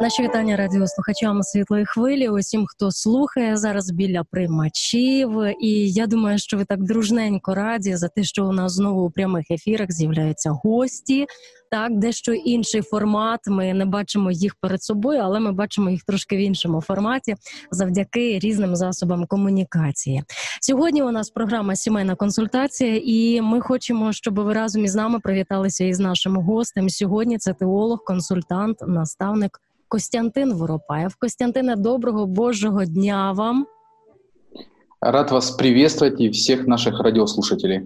Наші вітання радіослухачам світлої хвилі. Усім, хто слухає зараз біля приймачів. І я думаю, що ви так дружненько раді за те, що у нас знову у прямих ефірах з'являються гості. Так, дещо інший формат. Ми не бачимо їх перед собою, але ми бачимо їх трошки в іншому форматі завдяки різним засобам комунікації. Сьогодні у нас програма Сімейна консультація, і ми хочемо, щоб ви разом із нами привіталися із нашим гостем. Сьогодні це теолог, консультант, наставник. Костянтин Воропаєв. Костянтине, доброго Божого дня вам. Рад вас приветствовать и всех наших радиослушателей.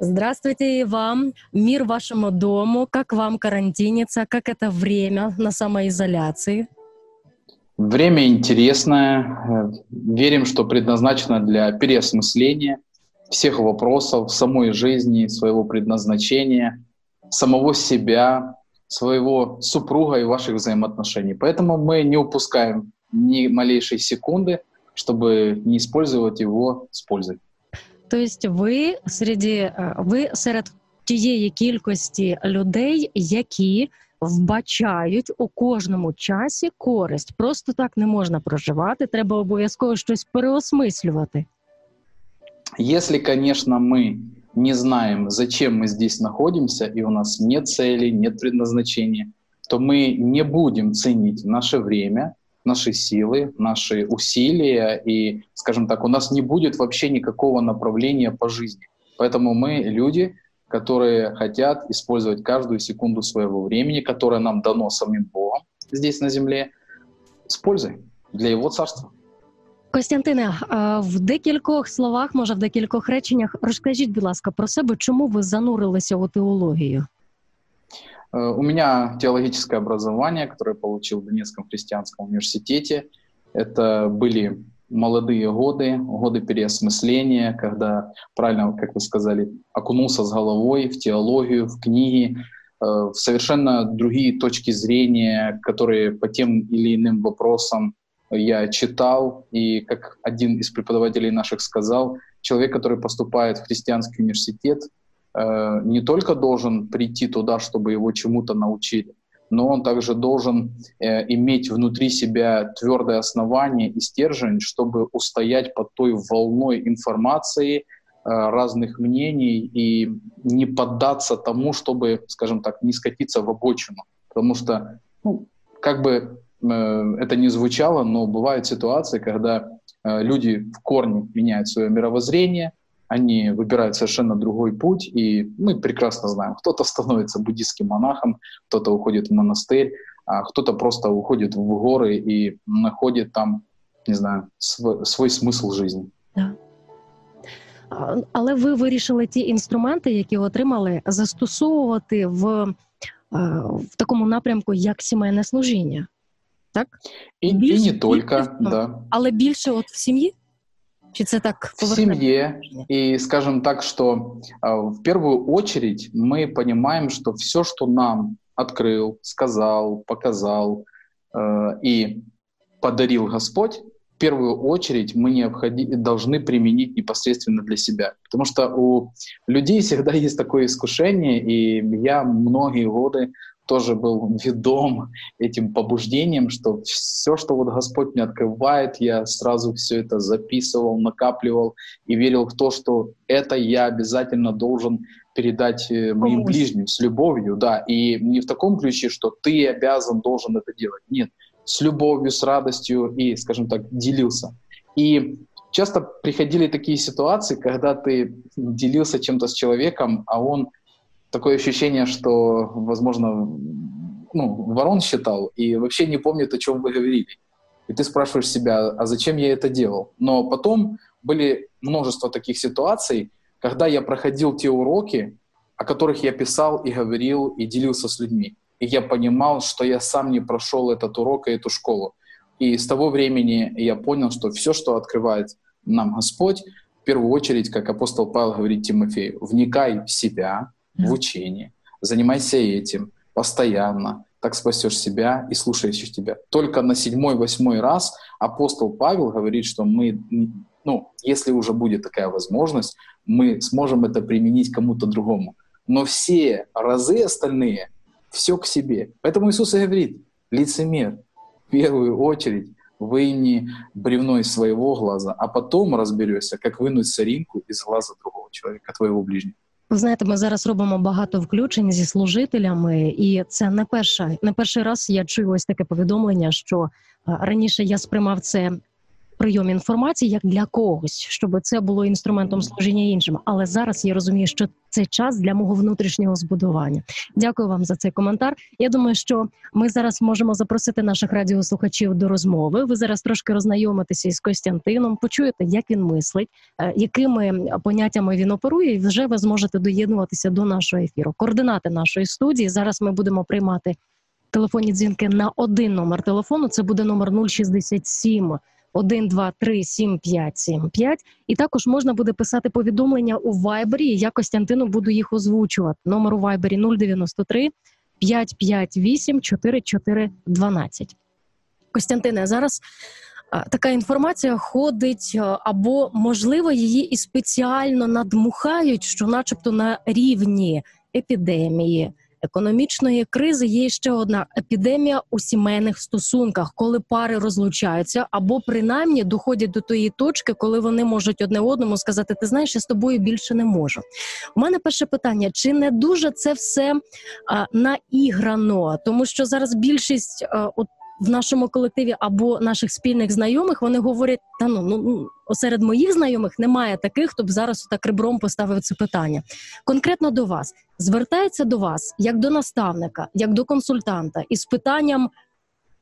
Здравствуйте и вам. Мир вашему дому. Как вам карантиниться? Как это время на самоизоляции? Время интересное. Верим, что предназначено для переосмысления всех вопросов самой жизни, своего предназначения, самого себя, своего супруга и ваших взаимоотношений. Поэтому мы не упускаем ни малейшей секунды, чтобы не использовать его с пользой. То есть ви среди ви серед тієї кількості людей, які вбачають у кожному часі користь. Просто так не можна проживати. Треба обов'язково щось переосмислювати. Если, конечно, мы не знаем, зачем мы здесь находимся, и у нас нет цели, нет предназначения, то мы не будем ценить наше время, наши силы, наши усилия, и, скажем так, у нас не будет вообще никакого направления по жизни. Поэтому мы люди, которые хотят использовать каждую секунду своего времени, которое нам дано самим Богом здесь на земле, с пользой для Его Царства. Костянтине, в декількох словах, може в декількох реченнях, розкажіть, будь ласка, про себе, чому ви занурилися у теологію? У меня теологическое образование, которое я получил в Донецком христианском университете. Это были молодые годы, годы переосмысления, когда, правильно, как вы сказали, окунулся с головой в теологию, в книги, в совершенно другие точки зрения, которые по тем или иным вопросам я читал, и как один из преподавателей наших сказал, человек, который поступает в христианский университет, э, не только должен прийти туда, чтобы его чему-то научили, но он также должен э, иметь внутри себя твердое основание и стержень, чтобы устоять под той волной информации, э, разных мнений и не поддаться тому, чтобы, скажем так, не скатиться в обочину. Потому что, ну, как бы это не звучало, но бывают ситуации, когда э, люди в корне меняют свое мировоззрение, они выбирают совершенно другой путь, и мы прекрасно знаем, кто-то становится буддийским монахом, кто-то уходит в монастырь, а кто-то просто уходит в горы и находит там, не знаю, свой, свой смысл жизни. Да. Але ви вирішили ті інструменти, які отримали, застосовувати в, в такому напрямку, як сімейне служіння. так? І, більше, і не тільки, да. Але більше от в сім'ї? Чи це так в семье. И скажем так, что в первую очередь мы понимаем, что все, что нам открыл, сказал, показал э, и подарил Господь, в первую очередь мы необходи, должны применить непосредственно для себя. Потому что у людей всегда есть такое искушение, и я многие годы тоже был ведом этим побуждением, что все, что вот Господь мне открывает, я сразу все это записывал, накапливал и верил в то, что это я обязательно должен передать э, моим ближним с любовью, да, и не в таком ключе, что ты обязан, должен это делать, нет, с любовью, с радостью и, скажем так, делился. И часто приходили такие ситуации, когда ты делился чем-то с человеком, а он такое ощущение, что, возможно, ну, ворон считал и вообще не помнит, о чем вы говорили. И ты спрашиваешь себя, а зачем я это делал? Но потом были множество таких ситуаций, когда я проходил те уроки, о которых я писал и говорил и делился с людьми. И я понимал, что я сам не прошел этот урок и эту школу. И с того времени я понял, что все, что открывает нам Господь, в первую очередь, как апостол Павел говорит Тимофею, вникай в себя, в учении. Занимайся этим постоянно, так спасешь себя и слушающих тебя. Только на седьмой, восьмой раз апостол Павел говорит, что мы, ну, если уже будет такая возможность, мы сможем это применить кому-то другому. Но все разы остальные, все к себе. Поэтому Иисус и говорит, лицемер, первую очередь выни бревно из своего глаза, а потом разберешься, как вынуть соринку из глаза другого человека, твоего ближнего. Ви знаєте, ми зараз робимо багато включень зі служителями, і це не перша, не перший раз я чую ось таке повідомлення, що раніше я сприймав це прийом інформації як для когось, щоб це було інструментом служіння іншим. Але зараз я розумію, що це час для мого внутрішнього збудування. Дякую вам за цей коментар. Я думаю, що ми зараз можемо запросити наших радіослухачів до розмови. Ви зараз трошки роззнайомитеся із Костянтином, почуєте, як він мислить, е, якими поняттями він оперує, і вже ви зможете доєднуватися до нашого ефіру. Координати нашої студії зараз ми будемо приймати телефонні дзвінки на один номер телефону. Це буде номер 067 1, 2, 3, 7, 5, 7, 5. І також можна буде писати повідомлення у Вайбері. Я Костянтину буду їх озвучувати. Номер у Вайбері 093 558 44 12. Костянтине, зараз така інформація ходить, або можливо її і спеціально надмухають, що, начебто, на рівні епідемії економічної кризи є ще одна епідемія у сімейних стосунках, коли пари розлучаються, або принаймні доходять до тої точки, коли вони можуть одне одному сказати: Ти знаєш, я з тобою більше не можу. У мене перше питання: чи не дуже це все а, наіграно? Тому що зараз більшість а, от в нашому колективі або наших спільних знайомих вони говорять: та ну ну серед моїх знайомих немає таких, хто б зараз так ребром поставив це питання. Конкретно до вас звертається до вас як до наставника, як до консультанта, із питанням.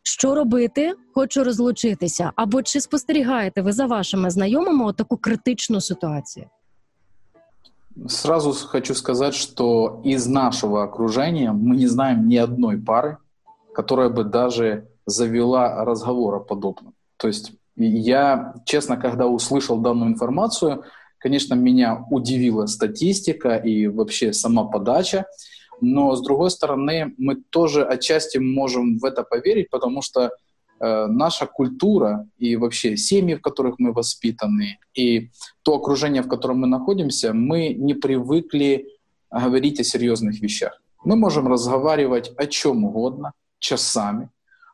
Що робити, хочу розлучитися, або чи спостерігаєте ви за вашими знайомими таку критичну ситуацію? Сразу хочу сказать, что из нашего окружения мы не знаем ни одной пары, которая бы даже завела разговор о подобном. То есть я, честно, когда услышал данную информацию, конечно, меня удивила статистика и вообще сама подача, но с другой стороны, мы тоже отчасти можем в это поверить, потому что э, наша культура и вообще семьи, в которых мы воспитаны, и то окружение, в котором мы находимся, мы не привыкли говорить о серьезных вещах. Мы можем разговаривать о чем угодно, часами,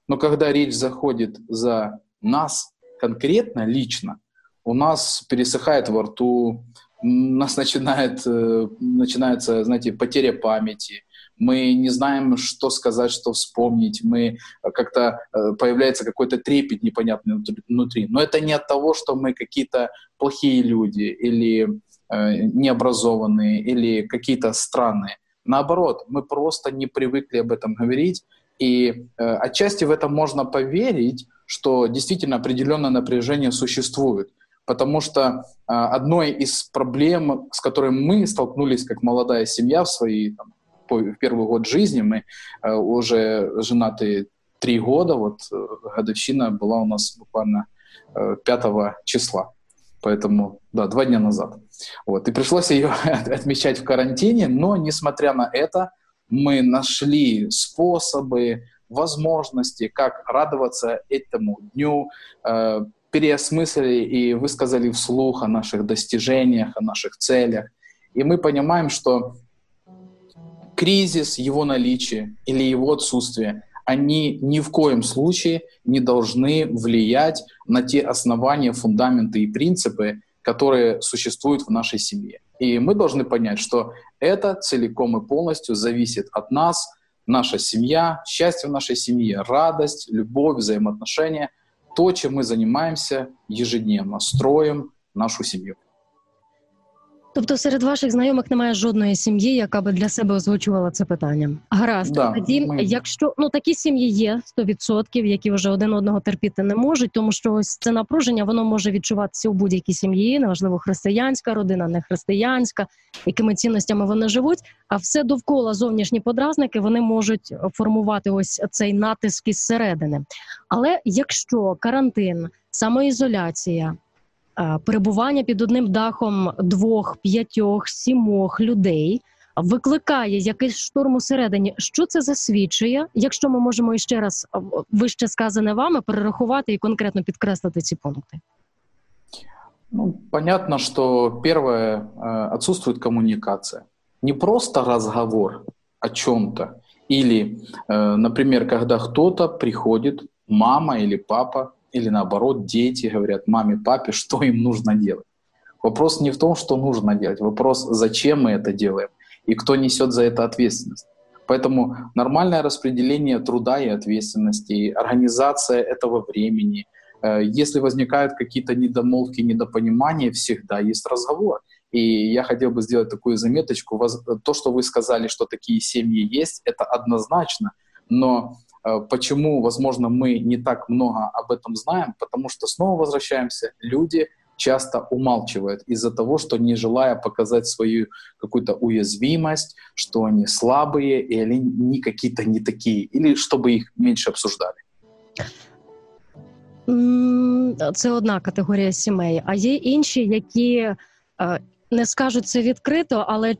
но когда речь заходит за нас конкретно, лично, у нас пересыхает во рту, у нас начинает, э, начинается, знаете, потеря памяти, мы не знаем, что сказать, что вспомнить, мы как-то э, появляется какой-то трепет непонятный внутри. Но это не от того, что мы какие-то плохие люди или э, необразованные или какие-то странные. Наоборот, мы просто не привыкли об этом говорить, и э, отчасти в это можно поверить, что действительно определенное напряжение существует. Потому что э, одной из проблем, с которой мы столкнулись как молодая семья в свои там, в первый год жизни, мы э, уже женаты три года, вот э, годовщина была у нас буквально э, 5 числа. Поэтому, да, два дня назад. Вот. И пришлось ее отмечать в карантине, но, несмотря на это, мы нашли способы, возможности, как радоваться этому дню, э, переосмыслили и высказали вслух о наших достижениях, о наших целях. И мы понимаем, что кризис, его наличие или его отсутствие, они ни в коем случае не должны влиять на те основания, фундаменты и принципы, которые существуют в нашей семье. И мы должны понять, что это целиком и полностью зависит от нас, наша семья, счастье в нашей семье, радость, любовь, взаимоотношения, то, чем мы занимаемся ежедневно, строим нашу семью. Тобто серед ваших знайомих немає жодної сім'ї, яка би для себе озвучувала це питання. Гаразд, Да, тоді, ми- якщо ну такі сім'ї є 100%, які вже один одного терпіти не можуть, тому що ось це напруження воно може відчуватися у будь-якій сім'ї, неважливо християнська родина, не християнська, якими цінностями вони живуть. А все довкола зовнішні подразники вони можуть формувати ось цей натиск із середини. Але якщо карантин, самоізоляція, перебування під одним дахом двох, п'ятьох, сімох людей викликає якийсь штурм усередині. Що це засвідчує? Якщо ми можемо іще раз е, вище сказане вами перерахувати і конкретно підкреслити ці пункти. Ну, понятно, что первое, э, отсутствует коммуникация. Не просто разговор о чем-то. Или, например, когда кто-то приходит мама или папа, или наоборот, дети говорят маме, папе, что им нужно делать. Вопрос не в том, что нужно делать, вопрос, зачем мы это делаем и кто несет за это ответственность. Поэтому нормальное распределение труда и ответственности, организация этого времени, э, если возникают какие-то недомолвки, недопонимания, всегда есть разговор. И я хотел бы сделать такую заметочку. То, что вы сказали, что такие семьи есть, это однозначно. Но почему, возможно, мы не так много об этом знаем? Потому что снова возвращаемся, люди часто умалчивают из-за того, что не желая показать свою какую-то уязвимость, что они слабые, и они какие-то не такие, или чтобы их меньше обсуждали. Це одна категорія сімей. А є інші, які не скажуть це відкрито, але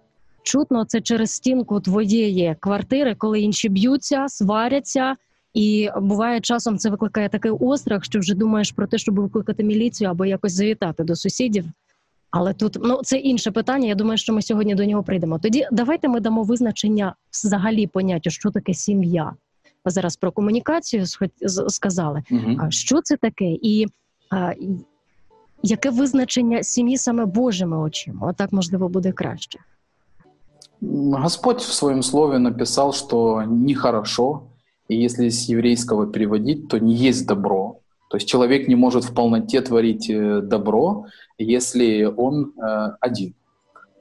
чутно це через стінку твоєї квартири, коли інші б'ються, сваряться. І буває часом це викликає такий острах, що вже думаєш про те, щоб викликати міліцію або якось завітати до сусідів. Але тут ну це інше питання. Я думаю, що ми сьогодні до нього прийдемо. Тоді давайте ми дамо визначення взагалі поняття, що таке сім'я. Ви зараз про комунікацію сказали. Угу. А що це таке, і а, яке визначення сім'ї саме Божими очима? Отак можливо буде краще. Господь в своем слове написал, что нехорошо И если с еврейского переводить, то не есть добро. То есть человек не может в полноте творить э, добро, если он э, один.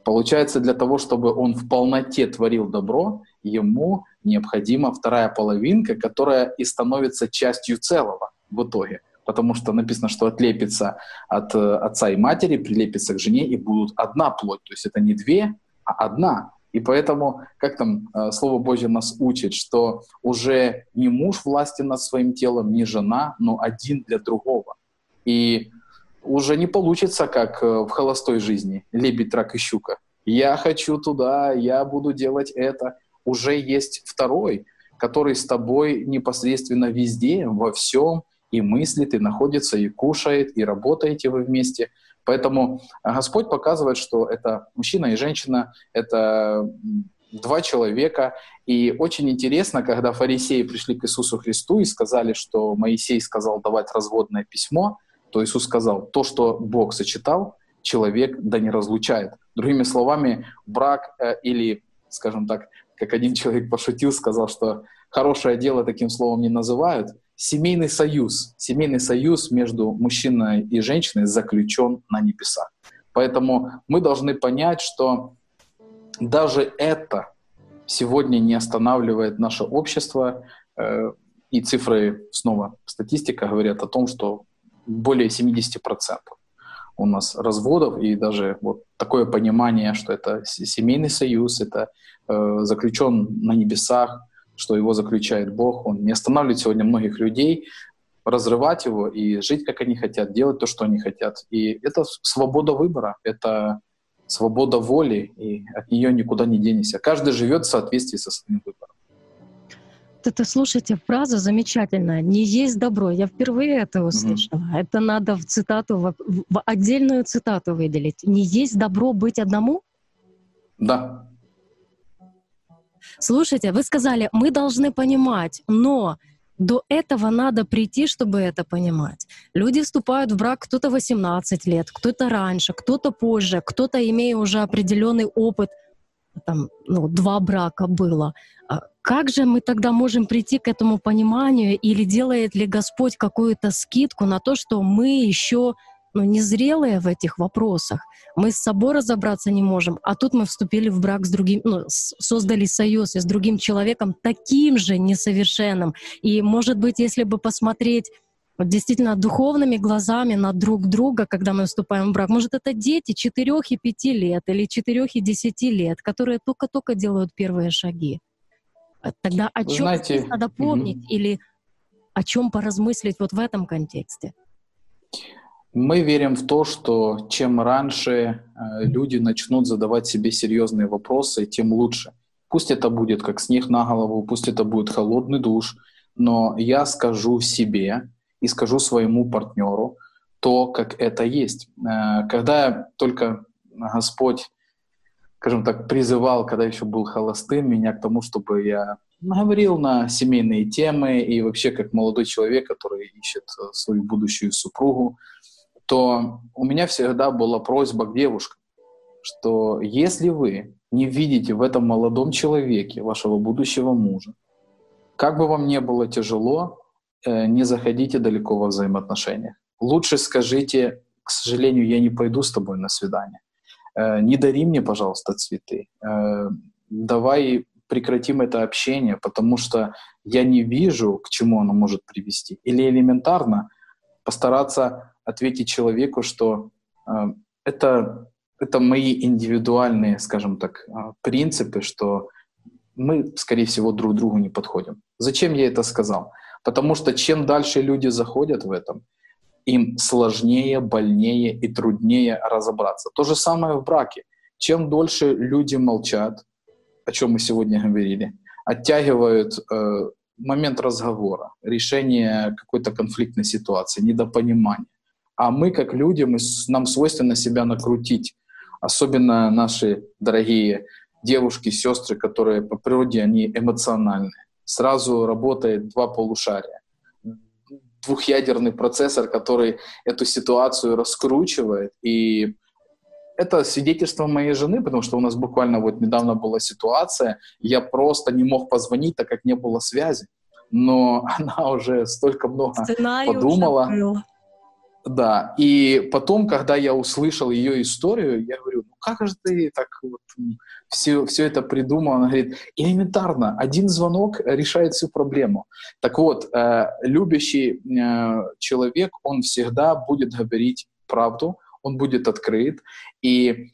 Получается, для того, чтобы он в полноте творил добро, ему необходима вторая половинка, которая и становится частью целого в итоге. Потому что написано, что отлепится от э, отца и матери, прилепится к жене и будут одна плоть. То есть это не две, а одна. И поэтому, как там э, Слово Божье нас учит, что уже не муж власти над своим телом, не жена, но один для другого. И уже не получится, как э, в холостой жизни, лебедь, рак и щука. Я хочу туда, я буду делать это. Уже есть второй, который с тобой непосредственно везде, во всем, и мыслит, и находится, и кушает, и работаете вы вместе – Поэтому э, Господь показывает, что это мужчина и женщина, это два человека. И очень интересно, когда фарисеи пришли к Иисусу Христу и сказали, что Моисей сказал давать разводное письмо, то Иисус сказал, то, что Бог сочетал, человек да не разлучает. Другими словами, брак э, или, скажем так, как один человек пошутил, сказал, что хорошее дело таким словом не называют – семейный союз, семейный союз между мужчиной и женщиной заключен на небесах. Поэтому мы должны понять, что даже это сегодня не останавливает наше общество. Э, и цифры, снова статистика говорят о том, что более 70% у нас разводов, и даже вот такое понимание, что это семейный союз, это э, заключен на небесах, что его заключает Бог, он не останавливает сегодня многих людей разрывать его и жить, как они хотят, делать то, что они хотят. И это свобода выбора, это свобода воли, и от нее никуда не денешься. Каждый живет в соответствии со своим выбором. Это, слушайте, фраза замечательная. «Не есть добро». Я впервые это услышала. Mm-hmm. Это надо в цитату, в, в отдельную цитату выделить. «Не есть добро быть одному»? Да. Слушайте, вы сказали, мы должны понимать, но до этого надо прийти, чтобы это понимать. Люди вступают в брак кто-то 18 лет, кто-то раньше, кто-то позже, кто-то имея уже определенный опыт, там, ну, два брака было. А как же мы тогда можем прийти к этому пониманию или делает ли Господь какую-то скидку на то, что мы еще ну, незрелые в этих вопросах. Мы с собой разобраться не можем, а тут мы вступили в брак с другим, ну, создали союз с другим человеком таким же несовершенным. И, может быть, если бы посмотреть вот действительно духовными глазами на друг друга, когда мы вступаем в брак. Может, это дети 4 и 5 лет или 4 и 10 лет, которые только-только делают первые шаги. Тогда о чем знаете, надо помнить угу. или о чем поразмыслить вот в этом контексте? Мы верим в то, что чем раньше э, люди начнут задавать себе серьезные вопросы, тем лучше. Пусть это будет как снег на голову, пусть это будет холодный душ, но я скажу себе и скажу своему партнеру то, как это есть. Э, когда только Господь, скажем так, призывал, когда еще был холостым, меня к тому, чтобы я говорил на семейные темы и вообще как молодой человек, который ищет э, свою будущую супругу, то у меня всегда была просьба к девушкам, что если вы не видите в этом молодом человеке вашего будущего мужа, как бы вам не было тяжело, э, не заходите далеко во взаимоотношениях. Лучше скажите, к сожалению, я не пойду с тобой на свидание. Э, не дари мне, пожалуйста, цветы. Давай прекратим это общение, потому что я не вижу, к чему оно может привести. Или элементарно постараться ответить человеку, что э, это, это мои индивидуальные, скажем так, э, принципы, что мы, скорее всего, друг другу не подходим. Зачем я это сказал? Потому что чем дальше люди заходят в этом, им сложнее, больнее и труднее разобраться. То же самое в браке. Чем дольше люди молчат, о чем мы сегодня говорили, оттягивают э, момент разговора, решение какой-то конфликтной ситуации, недопонимания. А мы, как люди, мы, нам свойственно себя накрутить. Особенно наши дорогие девушки, сестры, которые по природе, они эмоциональные. Сразу работает два полушария. Двухъядерный процессор, который эту ситуацию раскручивает и это свидетельство моей жены, потому что у нас буквально вот недавно была ситуация, я просто не мог позвонить, так как не было связи. Но она уже столько много Сценарий подумала. Да, и потом, когда я услышал ее историю, я говорю, ну как же ты так вот все, все это придумал? Она говорит, элементарно, один звонок решает всю проблему. Так вот, э, любящий э, человек, он всегда будет говорить правду, он будет открыт. И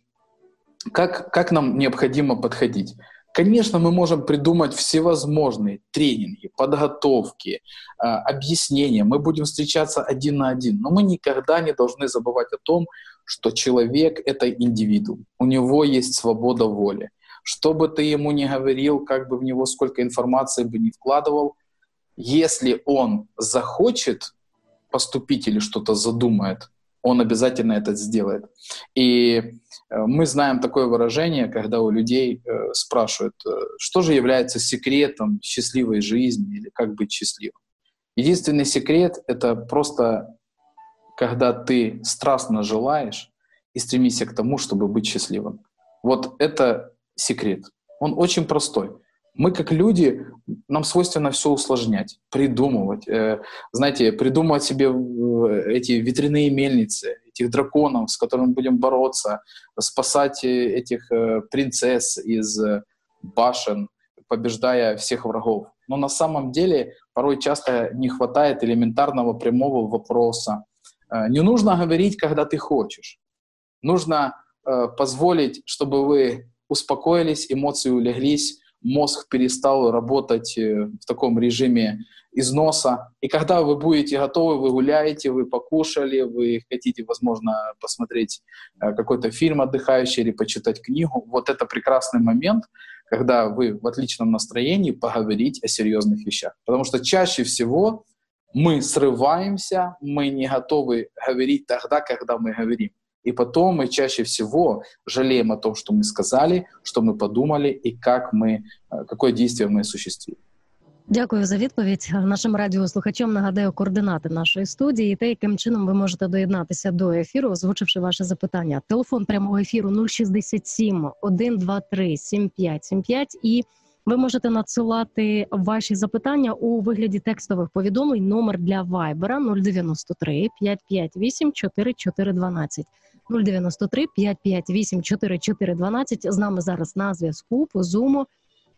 как, как нам необходимо подходить? Конечно, мы можем придумать всевозможные тренинги, подготовки, э, объяснения. Мы будем встречаться один на один. Но мы никогда не должны забывать о том, что человек — это индивидуум. У него есть свобода воли. Что бы ты ему ни говорил, как бы в него сколько информации бы ни вкладывал, если он захочет поступить или что-то задумает, он обязательно это сделает. И э, мы знаем такое выражение, когда у людей э, спрашивают, э, что же является секретом счастливой жизни или как быть счастливым. Единственный секрет — это просто когда ты страстно желаешь и стремишься к тому, чтобы быть счастливым. Вот это секрет. Он очень простой. Мы как люди, нам свойственно все усложнять, придумывать. Э, знаете, придумывать себе э, эти ветряные мельницы, этих драконов, с которыми будем бороться, спасать э, этих принцесс из башен, побеждая всех врагов. Но на самом деле порой часто не хватает элементарного прямого вопроса. Не нужно говорить, когда ты хочешь. Нужно позволить, чтобы вы успокоились, эмоции улеглись, мозг перестал работать э, в таком режиме износа. И когда вы будете готовы, вы гуляете, вы покушали, вы хотите, возможно, посмотреть э, какой-то фильм отдыхающий или почитать книгу, вот это прекрасный момент, когда вы в отличном настроении поговорить о серьезных вещах. Потому что чаще всего мы срываемся, мы не готовы говорить тогда, когда мы говорим. И потом мы чаще всего жалеем о том, что мы сказали, что мы подумали и как мы, э, какое действие мы осуществили. Дякую за відповідь. Нашим радіослухачам нагадаю координати нашої студії та яким чином ви можете доєднатися до ефіру, озвучивши ваше запитання. Телефон прямого ефіру 067 123 7575 і ви можете надсилати ваші запитання у вигляді текстових повідомлень. Номер для Вайбера 093 558 4412. 093 558 4412. З нами зараз на зв'язку по зуму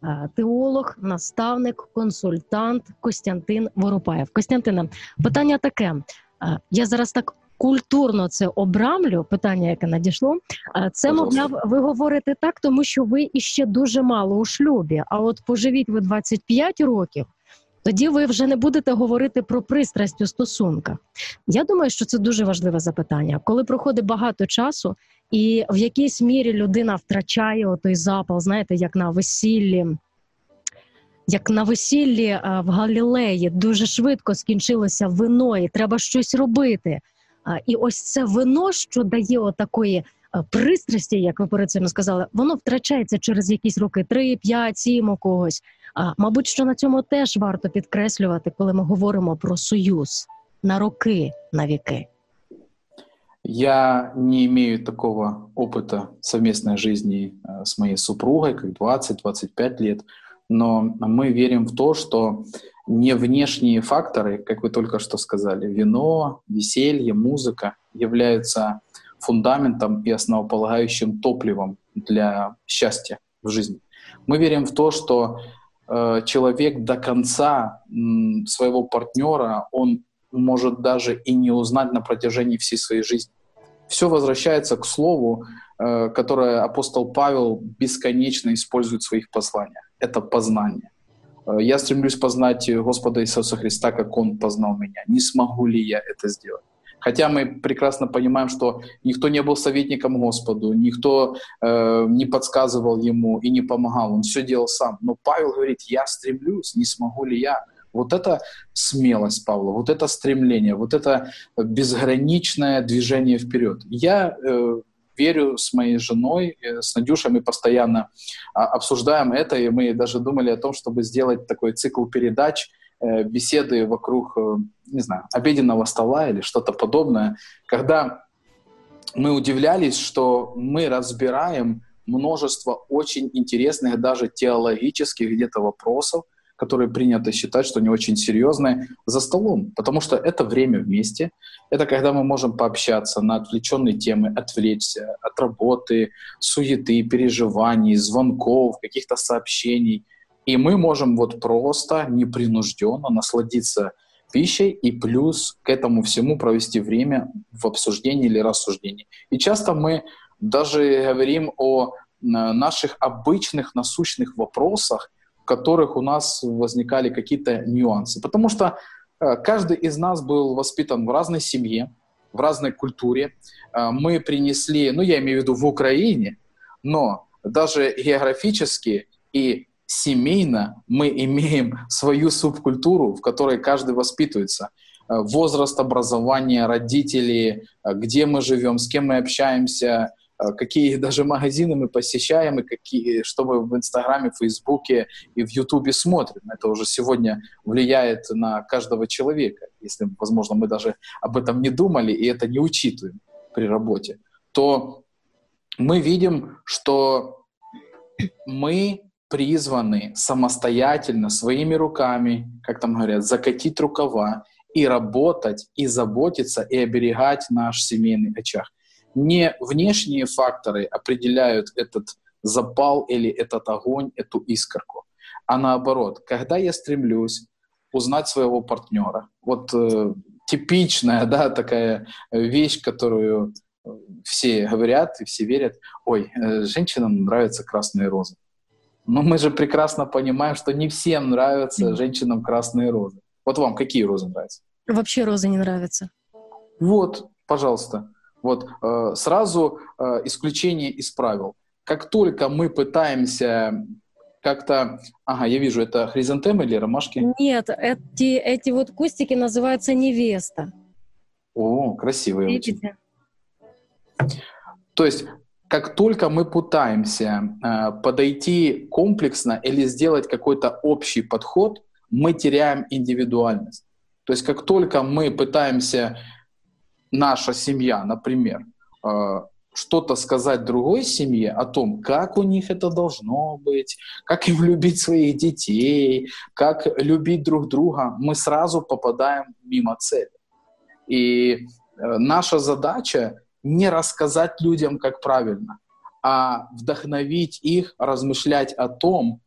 е, теолог, наставник, консультант Костянтин Воропаєв. Костянтине, питання таке. Е, я зараз так культурно це обрамлю. Питання, яке надійшло, е, це мовляв, ви говорите так, тому що ви іще дуже мало у шлюбі. А от поживіть ви 25 років тоді ви вже не будете говорити про пристрасть у стосунках. Я думаю, що це дуже важливе запитання. Коли проходить багато часу, і в якійсь мірі людина втрачає той запал, знаєте, як на весіллі. Як на весіллі е, в Галілеї дуже швидко скінчилося вино, і треба щось робити. І ось це вино, що дає отакої е, пристрасті, як ви перед цим сказали, воно втрачається через якісь роки 3, 5, 7 у когось. А мабуть, що на цьому теж варто підкреслювати, коли ми говоримо про союз на роки, на віки. Я не имею такого опыта совместной жизни э, с моей супругой, как 20-25 лет, но мы верим в то, что не внешние факторы, как вы только что сказали, вино, веселье, музыка, являются фундаментом и основополагающим топливом для счастья в жизни. Мы верим в то, что человек до конца своего партнера, он может даже и не узнать на протяжении всей своей жизни. Все возвращается к слову, э, которое апостол Павел бесконечно использует в своих посланиях. Это познание. Э, я стремлюсь познать Господа Иисуса Христа, как Он познал меня. Не смогу ли я это сделать? Хотя мы прекрасно понимаем, что никто не был советником Господу, никто э, не подсказывал ему и не помогал, он все делал сам. Но Павел говорит, я стремлюсь, не смогу ли я? Вот это смелость Павла, вот это стремление, вот это безграничное движение вперед. Я э, верю с моей женой, э, с Надюшей, мы постоянно а, обсуждаем это, и мы даже думали о том, чтобы сделать такой цикл передач, беседы вокруг э, не знаю, обеденного стола или что-то подобное, когда мы удивлялись, что мы разбираем множество очень интересных, даже теологических где-то вопросов, которые принято считать, что не очень серьезные, за столом. Потому что это время вместе. Это когда мы можем пообщаться на отвлеченные темы, отвлечься от работы, суеты, переживаний, звонков, каких-то сообщений. И мы можем вот просто непринужденно насладиться пищей и плюс к этому всему провести время в обсуждении или рассуждении. И часто мы даже говорим о э, наших обычных насущных вопросах, в которых у нас возникали какие-то нюансы. Потому что э, каждый из нас был воспитан в разной семье, в разной культуре. Э, мы принесли, ну я имею в виду в Украине, но даже географически и семейно мы имеем свою субкультуру, в которой каждый воспитывается. Э, возраст образования, родители, э, где мы живем, с кем мы общаемся, э, какие даже магазины мы посещаем, и какие, что мы в Инстаграме, Фейсбуке и в Ютубе смотрим. Это уже сегодня влияет на каждого человека. Если, возможно, мы даже об этом не думали и это не учитываем при работе, то мы видим, что мы призваны самостоятельно, своими руками, как там говорят, закатить рукава и работать, и заботиться, и оберегать наш семейный очаг. Не внешние факторы определяют этот запал или этот огонь, эту искорку, а наоборот, когда я стремлюсь узнать своего партнера, вот э, типичная, да, такая вещь, которую все говорят и все верят, ой, э, женщинам нравятся красные розы. Но мы же прекрасно понимаем, что не всем нравятся женщинам красные розы. Вот вам какие розы нравятся? Вообще розы не нравятся. Вот, пожалуйста. Вот э, сразу э, исключение из правил. Как только мы пытаемся как-то... Ага, я вижу, это хризантемы или ромашки? Нет, эти, эти вот кустики называются невеста. О, красивые Видите? очень. То есть как только мы пытаемся э, подойти комплексно или сделать какой-то общий подход, мы теряем индивидуальность. То есть как только мы пытаемся, наша семья, например, э, что-то сказать другой семье о том, как у них это должно быть, как им любить своих детей, как любить друг друга, мы сразу попадаем мимо цели. И э, наша задача не рассказать людям, как правильно, а вдохновить их размышлять о том,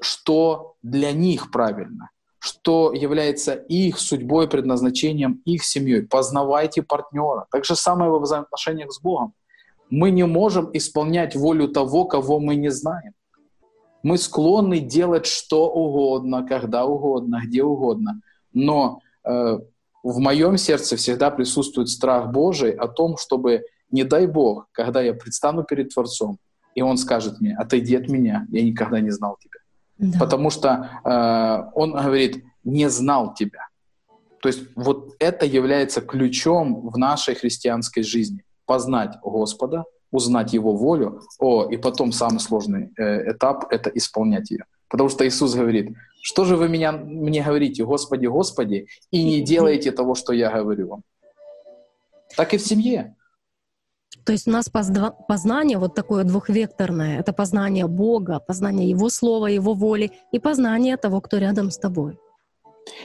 что для них правильно, что является их судьбой, предназначением, их семьей. Познавайте партнера. Так же самое во взаимоотношениях с Богом. Мы не можем исполнять волю того, кого мы не знаем. Мы склонны делать что угодно, когда угодно, где угодно. Но э, в моем сердце всегда присутствует страх Божий о том, чтобы, не дай Бог, когда я предстану перед Творцом, и Он скажет мне, отойди от меня, я никогда не знал тебя. Да. Потому что э, Он говорит, не знал тебя. То есть вот это является ключом в нашей христианской жизни. Познать Господа, узнать Его волю, о, и потом самый сложный э, этап — это исполнять ее. Потому что Иисус говорит, что же вы меня, мне говорите, Господи, Господи, и не делаете того, что я говорю вам. Так и в семье. То есть у нас познание вот такое двухвекторное. Это познание Бога, познание Его Слова, Его воли и познание того, кто рядом с тобой.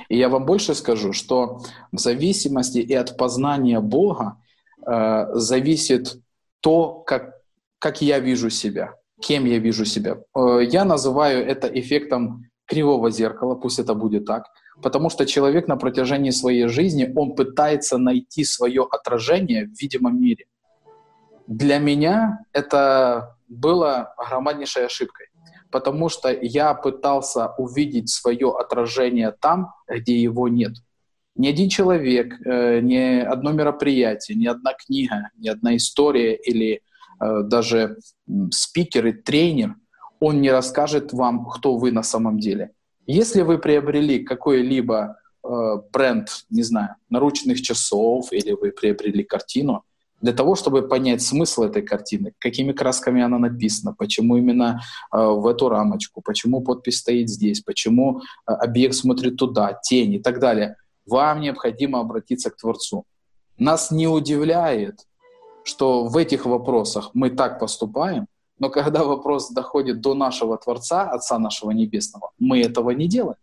И я вам больше скажу, что в зависимости и от познания Бога э, зависит то, как, как я вижу себя, кем я вижу себя. Э, я называю это эффектом кривого зеркала, пусть это будет так, потому что человек на протяжении своей жизни, он пытается найти свое отражение в видимом мире. Для меня это было громаднейшей ошибкой, потому что я пытался увидеть свое отражение там, где его нет. Ни один человек, э, ни одно мероприятие, ни одна книга, ни одна история или даже спикер и тренер, он не расскажет вам, кто вы на самом деле. Если вы приобрели какой-либо э, бренд, не знаю, наручных часов или вы приобрели картину, для того, чтобы понять смысл этой картины, какими красками она написана, почему именно э, в эту рамочку, почему подпись стоит здесь, почему э, объект смотрит туда, тень и так далее, вам необходимо обратиться к Творцу. Нас не удивляет, что в этих вопросах мы так поступаем, но когда вопрос доходит до нашего Творца, Отца нашего Небесного, мы этого не делаем.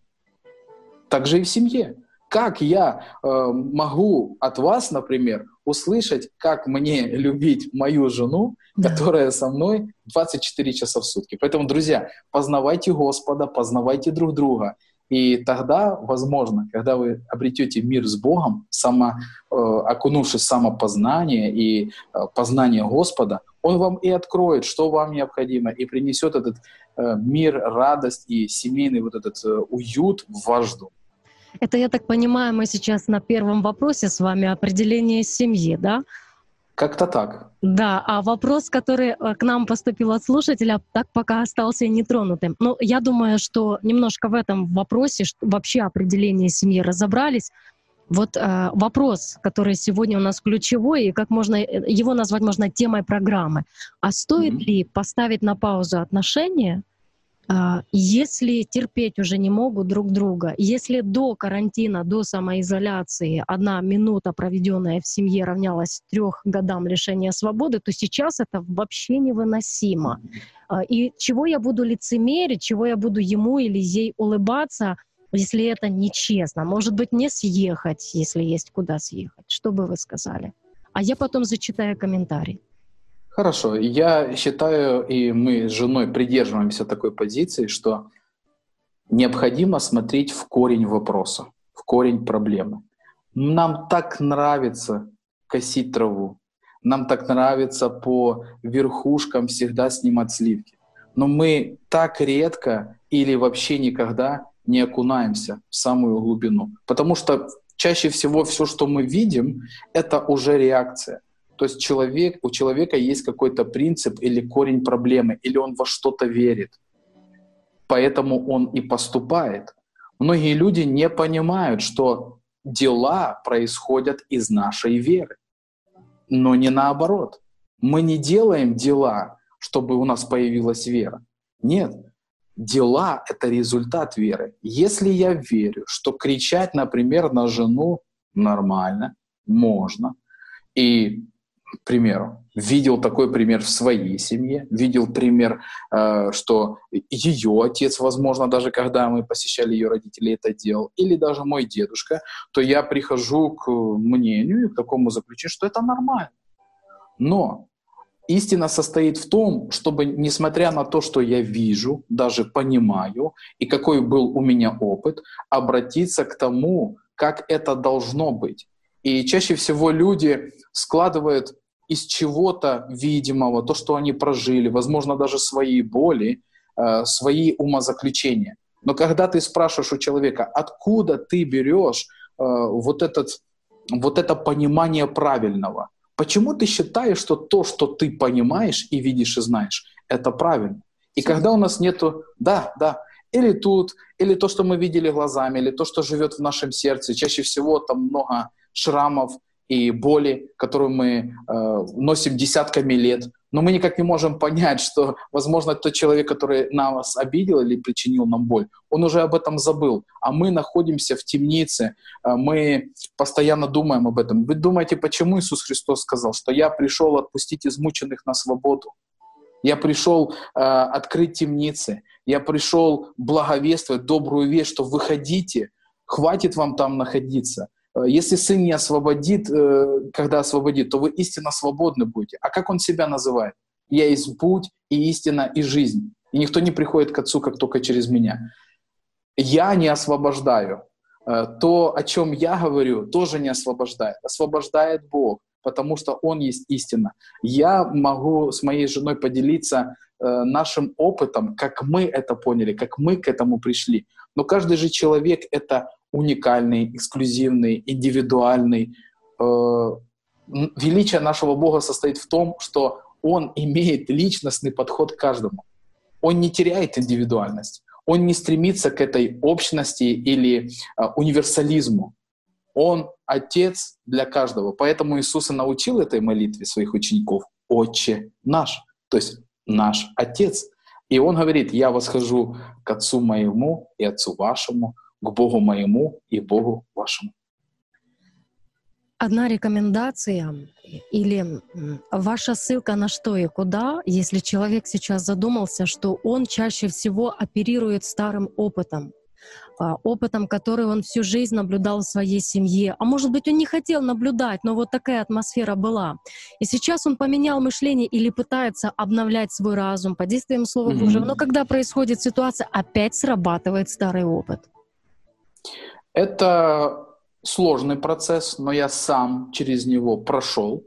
Так же и в семье. Как я э, могу от вас, например, услышать, как мне любить мою жену, да. которая со мной 24 часа в сутки. Поэтому, друзья, познавайте Господа, познавайте друг друга. И тогда, возможно, когда вы обретете мир с Богом, само, э, окунувшись в самопознание и э, познание Господа, Он вам и откроет, что вам необходимо, и принесет этот э, мир, радость и семейный вот этот э, уют в ваш дом. Это, я так понимаю, мы сейчас на первом вопросе с вами определение семьи, да? Как-то так. Да, а вопрос, который э, к нам поступил от слушателя, так пока остался нетронутым. Но я думаю, что немножко в этом вопросе вообще определение семьи разобрались. Вот э, вопрос, который сегодня у нас ключевой, и как можно э, его назвать можно темой программы. А стоит mm-hmm. ли поставить на паузу отношения если терпеть уже не могут друг друга, если до карантина, до самоизоляции одна минута, проведенная в семье, равнялась трех годам лишения свободы, то сейчас это вообще невыносимо. А, и чего я буду лицемерить, чего я буду ему или ей улыбаться, если это нечестно? Может быть, не съехать, если есть куда съехать? Что бы вы сказали? А я потом зачитаю комментарий. Хорошо. Я считаю, и мы с женой придерживаемся такой позиции, что необходимо смотреть в корень вопроса, в корень проблемы. Нам так нравится косить траву, нам так нравится по верхушкам всегда снимать сливки. Но мы так редко или вообще никогда не окунаемся в самую глубину. Потому что чаще всего все, что мы видим, это уже реакция — то есть человек, у человека есть какой-то принцип или корень проблемы, или он во что-то верит. Поэтому он и поступает. Многие люди не понимают, что дела происходят из нашей веры, но не наоборот. Мы не делаем дела, чтобы у нас появилась вера. Нет, дела — это результат веры. Если я верю, что кричать, например, на жену нормально, можно, и примеру, видел такой пример в своей семье, видел пример, э, что ее отец, возможно, даже когда мы посещали ее родителей, это делал, или даже мой дедушка, то я прихожу к мнению, к такому заключению, что это нормально. Но истина состоит в том, чтобы, несмотря на то, что я вижу, даже понимаю, и какой был у меня опыт, обратиться к тому, как это должно быть. И чаще всего люди складывают из чего-то видимого, то, что они прожили, возможно, даже свои боли, э, свои умозаключения. Но когда ты спрашиваешь у человека, откуда ты берешь э, вот, этот, вот это понимание правильного, почему ты считаешь, что то, что ты понимаешь и видишь и знаешь, это правильно? И когда у нас нету, да, да, или тут, или то, что мы видели глазами, или то, что живет в нашем сердце, чаще всего там много шрамов, и боли, которую мы э, носим десятками лет. Но мы никак не можем понять, что, возможно, тот человек, который нас обидел или причинил нам боль, он уже об этом забыл. А мы находимся в темнице, э, мы постоянно думаем об этом. Вы думаете, почему Иисус Христос сказал, что «Я пришел отпустить измученных на свободу»? Я пришел э, открыть темницы. Я пришел благовествовать добрую весть, что выходите, хватит вам там находиться. Э, если Сын не освободит, э, когда освободит, то вы истинно свободны будете. А как Он себя называет? «Я есть путь и истина и жизнь». И никто не приходит к Отцу, как только через меня. Я не освобождаю. Э, то, о чем я говорю, тоже не освобождает. Освобождает Бог, потому что Он есть истина. Я могу с моей женой поделиться нашим опытом, как мы это поняли, как мы к этому пришли. Но каждый же человек — это уникальный, эксклюзивный, индивидуальный. Э, величие нашего Бога состоит в том, что Он имеет личностный подход к каждому. Он не теряет индивидуальность. Он не стремится к этой общности или э, универсализму. Он Отец для каждого. Поэтому Иисус и научил этой молитве своих учеников «Отче наш», то есть наш Отец. И Он говорит, я восхожу к Отцу моему и Отцу вашему, к Богу моему и Богу вашему. Одна рекомендация или ваша ссылка на что и куда, если человек сейчас задумался, что он чаще всего оперирует старым опытом, а, опытом, который он всю жизнь наблюдал в своей семье. А может быть, он не хотел наблюдать, но вот такая атмосфера была. И сейчас он поменял мышление или пытается обновлять свой разум по действиям Слова mm-hmm. Божьего. Но когда происходит ситуация, опять срабатывает старый опыт. Это сложный процесс, но я сам через него прошел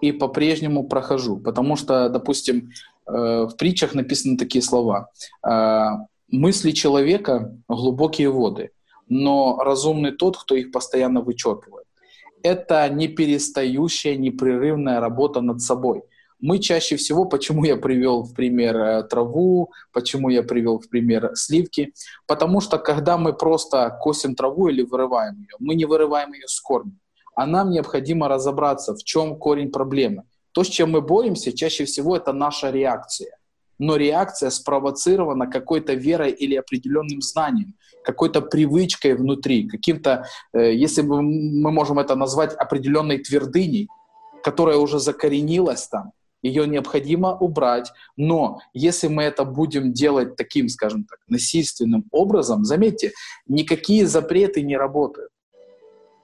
и по-прежнему прохожу. Потому что, допустим, э, в притчах написаны такие слова. Э, «Мысли человека — глубокие воды, но разумный тот, кто их постоянно вычерпывает». Это не перестающая, непрерывная работа над собой — мы чаще всего, почему я привел в пример э, траву, почему я привел в пример сливки, потому что когда мы просто косим траву или вырываем ее, мы не вырываем ее с корня, а нам необходимо разобраться, в чем корень проблемы. То, с чем мы боремся, чаще всего это наша реакция. Но реакция спровоцирована какой-то верой или определенным знанием, какой-то привычкой внутри, каким-то, э, если мы можем это назвать определенной твердыней, которая уже закоренилась там, ее необходимо убрать. Но если мы это будем делать таким, скажем так, насильственным образом, заметьте, никакие запреты не работают.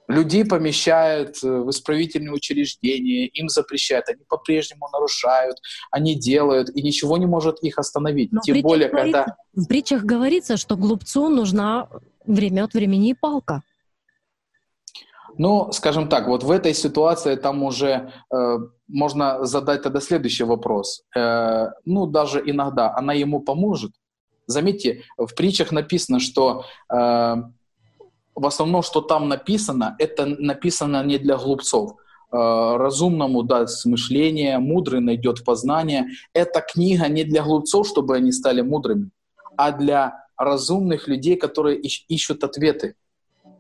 Людей помещают э, в исправительные учреждения, им запрещают, они по-прежнему нарушают, они делают, и ничего не может их остановить. Но Тем более, когда... В притчах говорится, что глупцу нужна время от времени и палка. Ну, скажем так, вот в этой ситуации там уже э, можно задать тогда следующий вопрос. Э, ну, даже иногда она ему поможет. Заметьте, в притчах написано, что э, в основном, что там написано, это написано не для глупцов. Э, разумному даст мышление, мудрый найдет познание. Эта книга не для глупцов, чтобы они стали мудрыми, а для разумных людей, которые ищут ответы.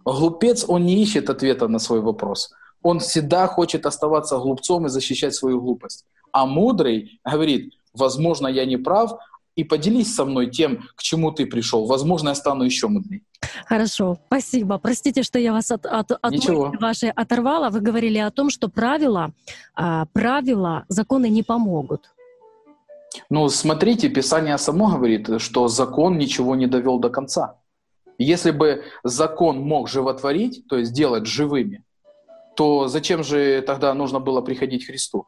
Глупец, он не ищет ответа на свой вопрос. Он всегда хочет оставаться глупцом и защищать свою глупость. А мудрый говорит, возможно, я не прав, и поделись со мной тем, к чему ты пришел. Возможно, я стану еще мудрее. Хорошо, спасибо. Простите, что я вас от, от, от вашей оторвала. Вы говорили о том, что правила, а, правила, законы не помогут. Ну, смотрите, Писание само говорит, что закон ничего не довел до конца. Если бы закон мог животворить, то есть делать живыми, то зачем же тогда нужно было приходить Христу?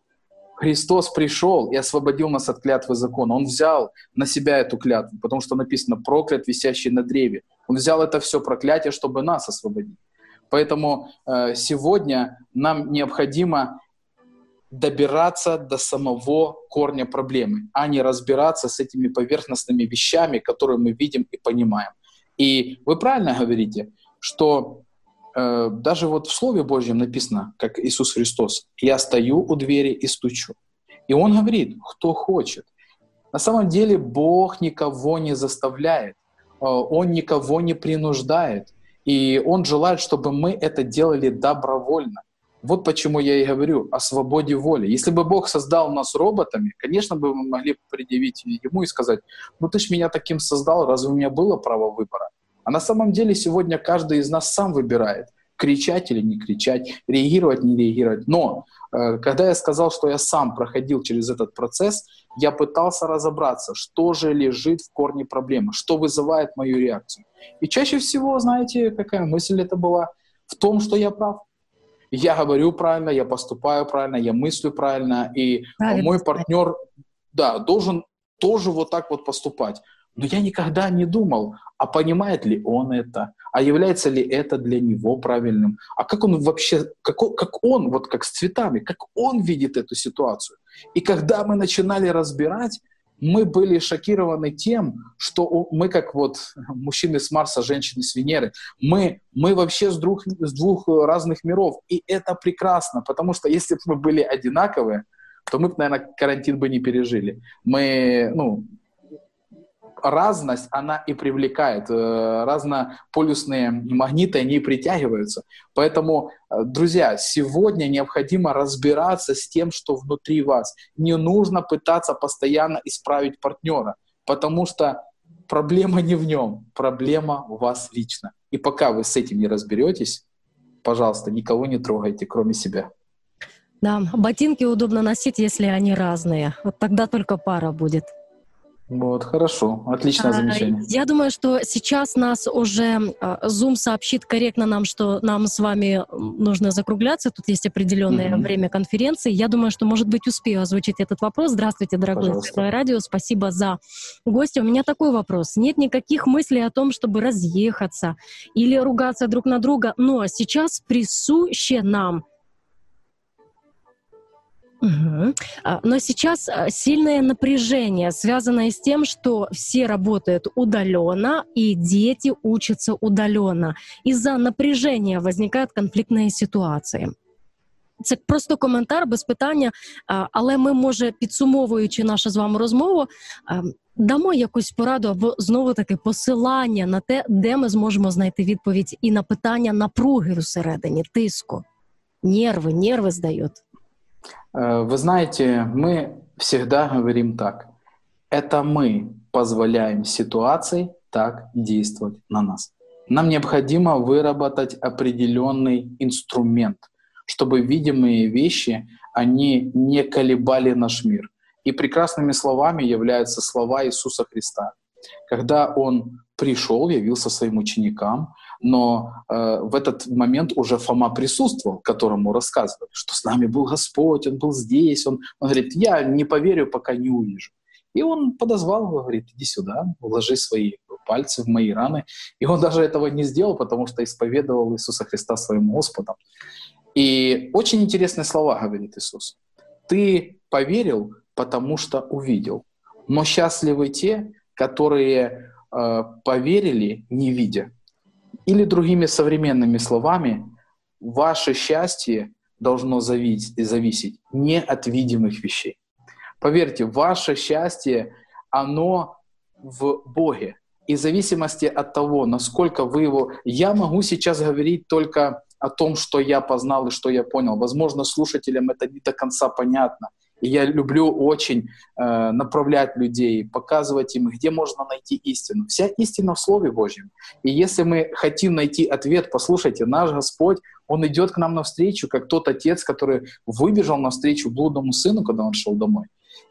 Христос пришел и освободил нас от клятвы закона. Он взял на себя эту клятву, потому что написано «проклят, висящий на древе». Он взял это все проклятие, чтобы нас освободить. Поэтому э, сегодня нам необходимо добираться до самого корня проблемы, а не разбираться с этими поверхностными вещами, которые мы видим и понимаем. И вы правильно говорите, что э, даже вот в Слове Божьем написано, как Иисус Христос, «Я стою у двери и стучу». И Он говорит, кто хочет. На самом деле Бог никого не заставляет, э, Он никого не принуждает. И Он желает, чтобы мы это делали добровольно. Вот почему я и говорю о свободе воли. Если бы Бог создал нас роботами, конечно бы мы могли предъявить ему и сказать, ну ты ж меня таким создал, разве у меня было право выбора? А на самом деле сегодня каждый из нас сам выбирает, кричать или не кричать, реагировать, не реагировать. Но э, когда я сказал, что я сам проходил через этот процесс, я пытался разобраться, что же лежит в корне проблемы, что вызывает мою реакцию. И чаще всего, знаете, какая мысль это была? В том, что я прав. Я говорю правильно, я поступаю правильно, я мыслю правильно, и правильно. мой партнер, да, должен тоже вот так вот поступать. Но я никогда не думал, а понимает ли он это, а является ли это для него правильным, а как он вообще, как он, как он вот как с цветами, как он видит эту ситуацию. И когда мы начинали разбирать, мы были шокированы тем, что мы как вот мужчины с Марса, женщины с Венеры, мы, мы вообще с двух, с двух разных миров. И это прекрасно, потому что если бы мы были одинаковые, то мы бы, наверное, карантин бы не пережили. Мы, ну, разность, она и привлекает. Э, разнополюсные магниты, они притягиваются. Поэтому, э, друзья, сегодня необходимо разбираться с тем, что внутри вас. Не нужно пытаться постоянно исправить партнера, потому что проблема не в нем, проблема у вас лично. И пока вы с этим не разберетесь, пожалуйста, никого не трогайте, кроме себя. Да, ботинки удобно носить, если они разные. Вот тогда только пара будет. Вот, хорошо, отличное а, замечание. Я думаю, что сейчас нас уже а, Zoom сообщит корректно нам, что нам с вами нужно закругляться. Тут есть определенное mm-hmm. время конференции. Я думаю, что, может быть, успею озвучить этот вопрос. Здравствуйте, дорогой Светлое радио. Спасибо за гостя. У меня такой вопрос. Нет никаких мыслей о том, чтобы разъехаться или ругаться друг на друга, но сейчас присуще нам – Угу. Но сейчас сильное напряжение, связанное с тем, что все работают удаленно и дети учатся удаленно. Из-за напряжения возникают конфліктні ситуації. Це просто коментар без питання, але ми, може, підсумовуючи нашу з вами розмову, дамо якусь пораду або знову таки посилання на те, де ми зможемо знайти відповідь і на питання напруги всередині, тиску, нерви, нерви здають. Э, вы знаете, мы всегда говорим так. Это мы позволяем ситуации так действовать на нас. Нам необходимо выработать определенный инструмент, чтобы видимые вещи, они не колебали наш мир. И прекрасными словами являются слова Иисуса Христа. Когда Он пришел, явился своим ученикам, но э, в этот момент уже Фома присутствовал, которому рассказывали, что с нами был Господь, Он был здесь. Он, он говорит, я не поверю, пока не увижу. И он подозвал его, говорит, иди сюда, вложи свои пальцы в мои раны. И он даже этого не сделал, потому что исповедовал Иисуса Христа своим Господом. И очень интересные слова говорит Иисус. Ты поверил, потому что увидел. Но счастливы те, которые э, поверили, не видя. Или другими современными словами, ваше счастье должно зависеть, не от видимых вещей. Поверьте, ваше счастье, оно в Боге. И в зависимости от того, насколько вы его... Я могу сейчас говорить только о том, что я познал и что я понял. Возможно, слушателям это не до конца понятно. И я люблю очень э, направлять людей, показывать им, где можно найти истину. Вся истина в Слове Божьем. И если мы хотим найти ответ, послушайте, наш Господь, Он идет к нам навстречу, как тот отец, который выбежал навстречу блудному сыну, когда он шел домой.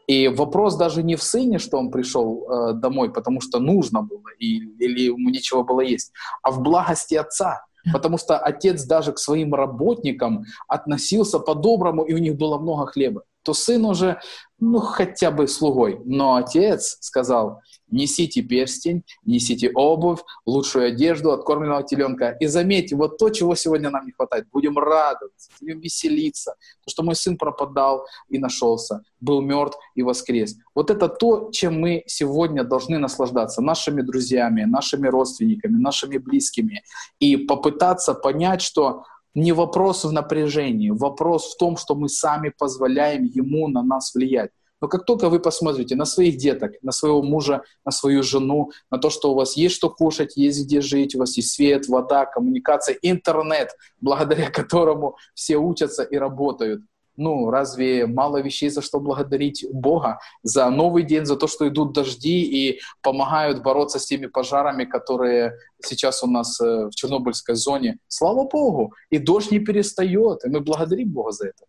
И вопрос даже не в сыне, что он пришел э, домой, потому что нужно было, и, или ему нечего было есть, а в благости отца. Потому что отец даже к своим работникам относился по-доброму, и у них было много хлеба то сын уже, ну, хотя бы слугой. Но отец сказал, несите перстень, несите обувь, лучшую одежду от кормленного теленка. И заметьте, вот то, чего сегодня нам не хватает. Будем радоваться, будем веселиться. То, что мой сын пропадал и нашелся, был мертв и воскрес. Вот это то, чем мы сегодня должны наслаждаться. Нашими друзьями, нашими родственниками, нашими близкими. И попытаться понять, что не вопрос в напряжении, вопрос в том, что мы сами позволяем ему на нас влиять. Но как только вы посмотрите на своих деток, на своего мужа, на свою жену, на то, что у вас есть что кушать, есть где жить, у вас есть свет, вода, коммуникация, интернет, благодаря которому все учатся и работают – ну, разве мало вещей, за что благодарить Бога? За новый день, за то, что идут дожди и помогают бороться с теми пожарами, которые сейчас у нас э, в Чернобыльской зоне. Слава Богу! И дождь не перестает, и мы благодарим Бога за это.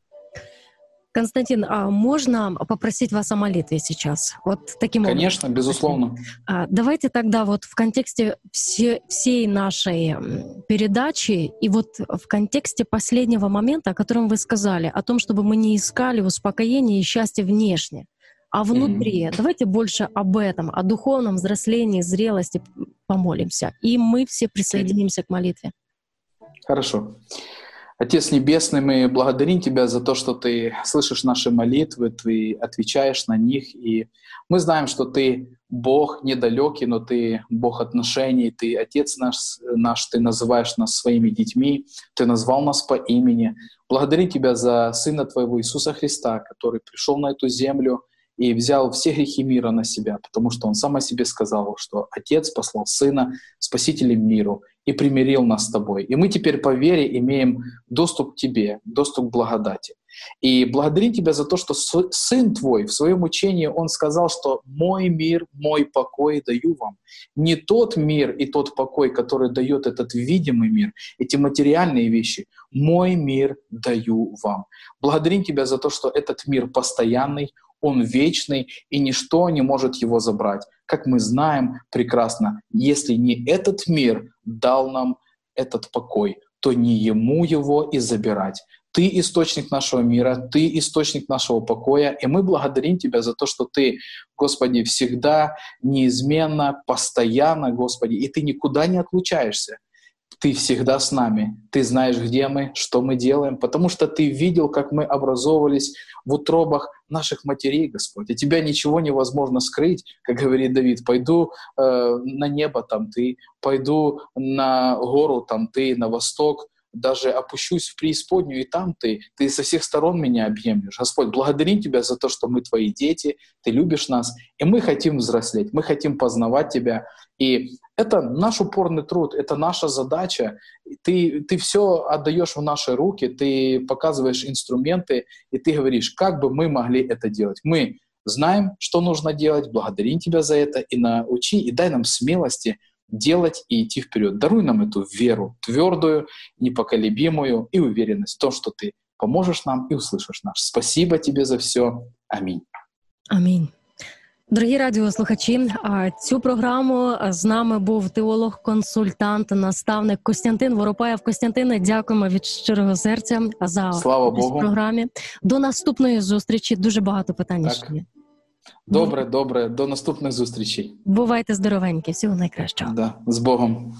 Константин, а можно попросить вас о молитве сейчас? Вот таким Конечно, образом. безусловно. А, давайте тогда вот в контексте все, всей нашей передачи и вот в контексте последнего момента, о котором вы сказали, о том, чтобы мы не искали успокоения и счастья внешне, а внутри. Mm-hmm. Давайте больше об этом, о духовном взрослении, зрелости помолимся. И мы все присоединимся к молитве. Хорошо. Отец Небесный, мы благодарим Тебя за то, что Ты слышишь наши молитвы, Ты отвечаешь на них, и мы знаем, что Ты Бог недалекий, но Ты Бог отношений, Ты Отец наш, наш, Ты называешь нас своими детьми, Ты назвал нас по имени. Благодарим Тебя за Сына Твоего Иисуса Христа, который пришел на эту землю и взял все грехи мира на себя, потому что Он сам о себе сказал, что Отец послал Сына Спасителем миру, и примирил нас с тобой. И мы теперь по вере имеем доступ к тебе, доступ к благодати. И благодарим тебя за то, что Сын твой в своем учении, он сказал, что «мой мир, мой покой даю вам». Не тот мир и тот покой, который дает этот видимый мир, эти материальные вещи. «Мой мир даю вам». Благодарим тебя за то, что этот мир постоянный, он вечный, и ничто не может его забрать. Как мы знаем прекрасно, если не этот мир дал нам этот покой, то не ему его и забирать. Ты источник нашего мира, Ты источник нашего покоя, и мы благодарим Тебя за то, что Ты, Господи, всегда, неизменно, постоянно, Господи, и Ты никуда не отлучаешься. Ты всегда с нами. Ты знаешь, где мы, что мы делаем, потому что Ты видел, как мы образовывались в утробах наших матерей, Господь. От Тебя ничего невозможно скрыть, как говорит Давид. Пойду э, на небо, там Ты. Пойду на гору, там Ты, на восток даже опущусь в преисподнюю, и там ты, ты со всех сторон меня объемлешь. Господь, благодарим Тебя за то, что мы Твои дети, Ты любишь нас, и мы хотим взрослеть, мы хотим познавать Тебя. И это наш упорный труд, это наша задача. Ты, ты все отдаешь в наши руки, ты показываешь инструменты, и ты говоришь, как бы мы могли это делать. Мы знаем, что нужно делать, благодарим Тебя за это, и научи, и дай нам смелости делать и идти вперед. Даруй нам эту веру твердую, непоколебимую и уверенность в том, что Ты поможешь нам и услышишь нас. Спасибо Тебе за все. Аминь. Амінь. Дорогі радіослухачі, цю програму з нами був теолог-консультант, наставник Костянтин Воропаєв. Костянтине, дякуємо від щирого серця за Слава Богу. програмі. До наступної зустрічі. Дуже багато питань. ще є. Добре, добре. До наступних зустрічей. Бувайте здоровенькі, всього найкращого. Да, З Богом.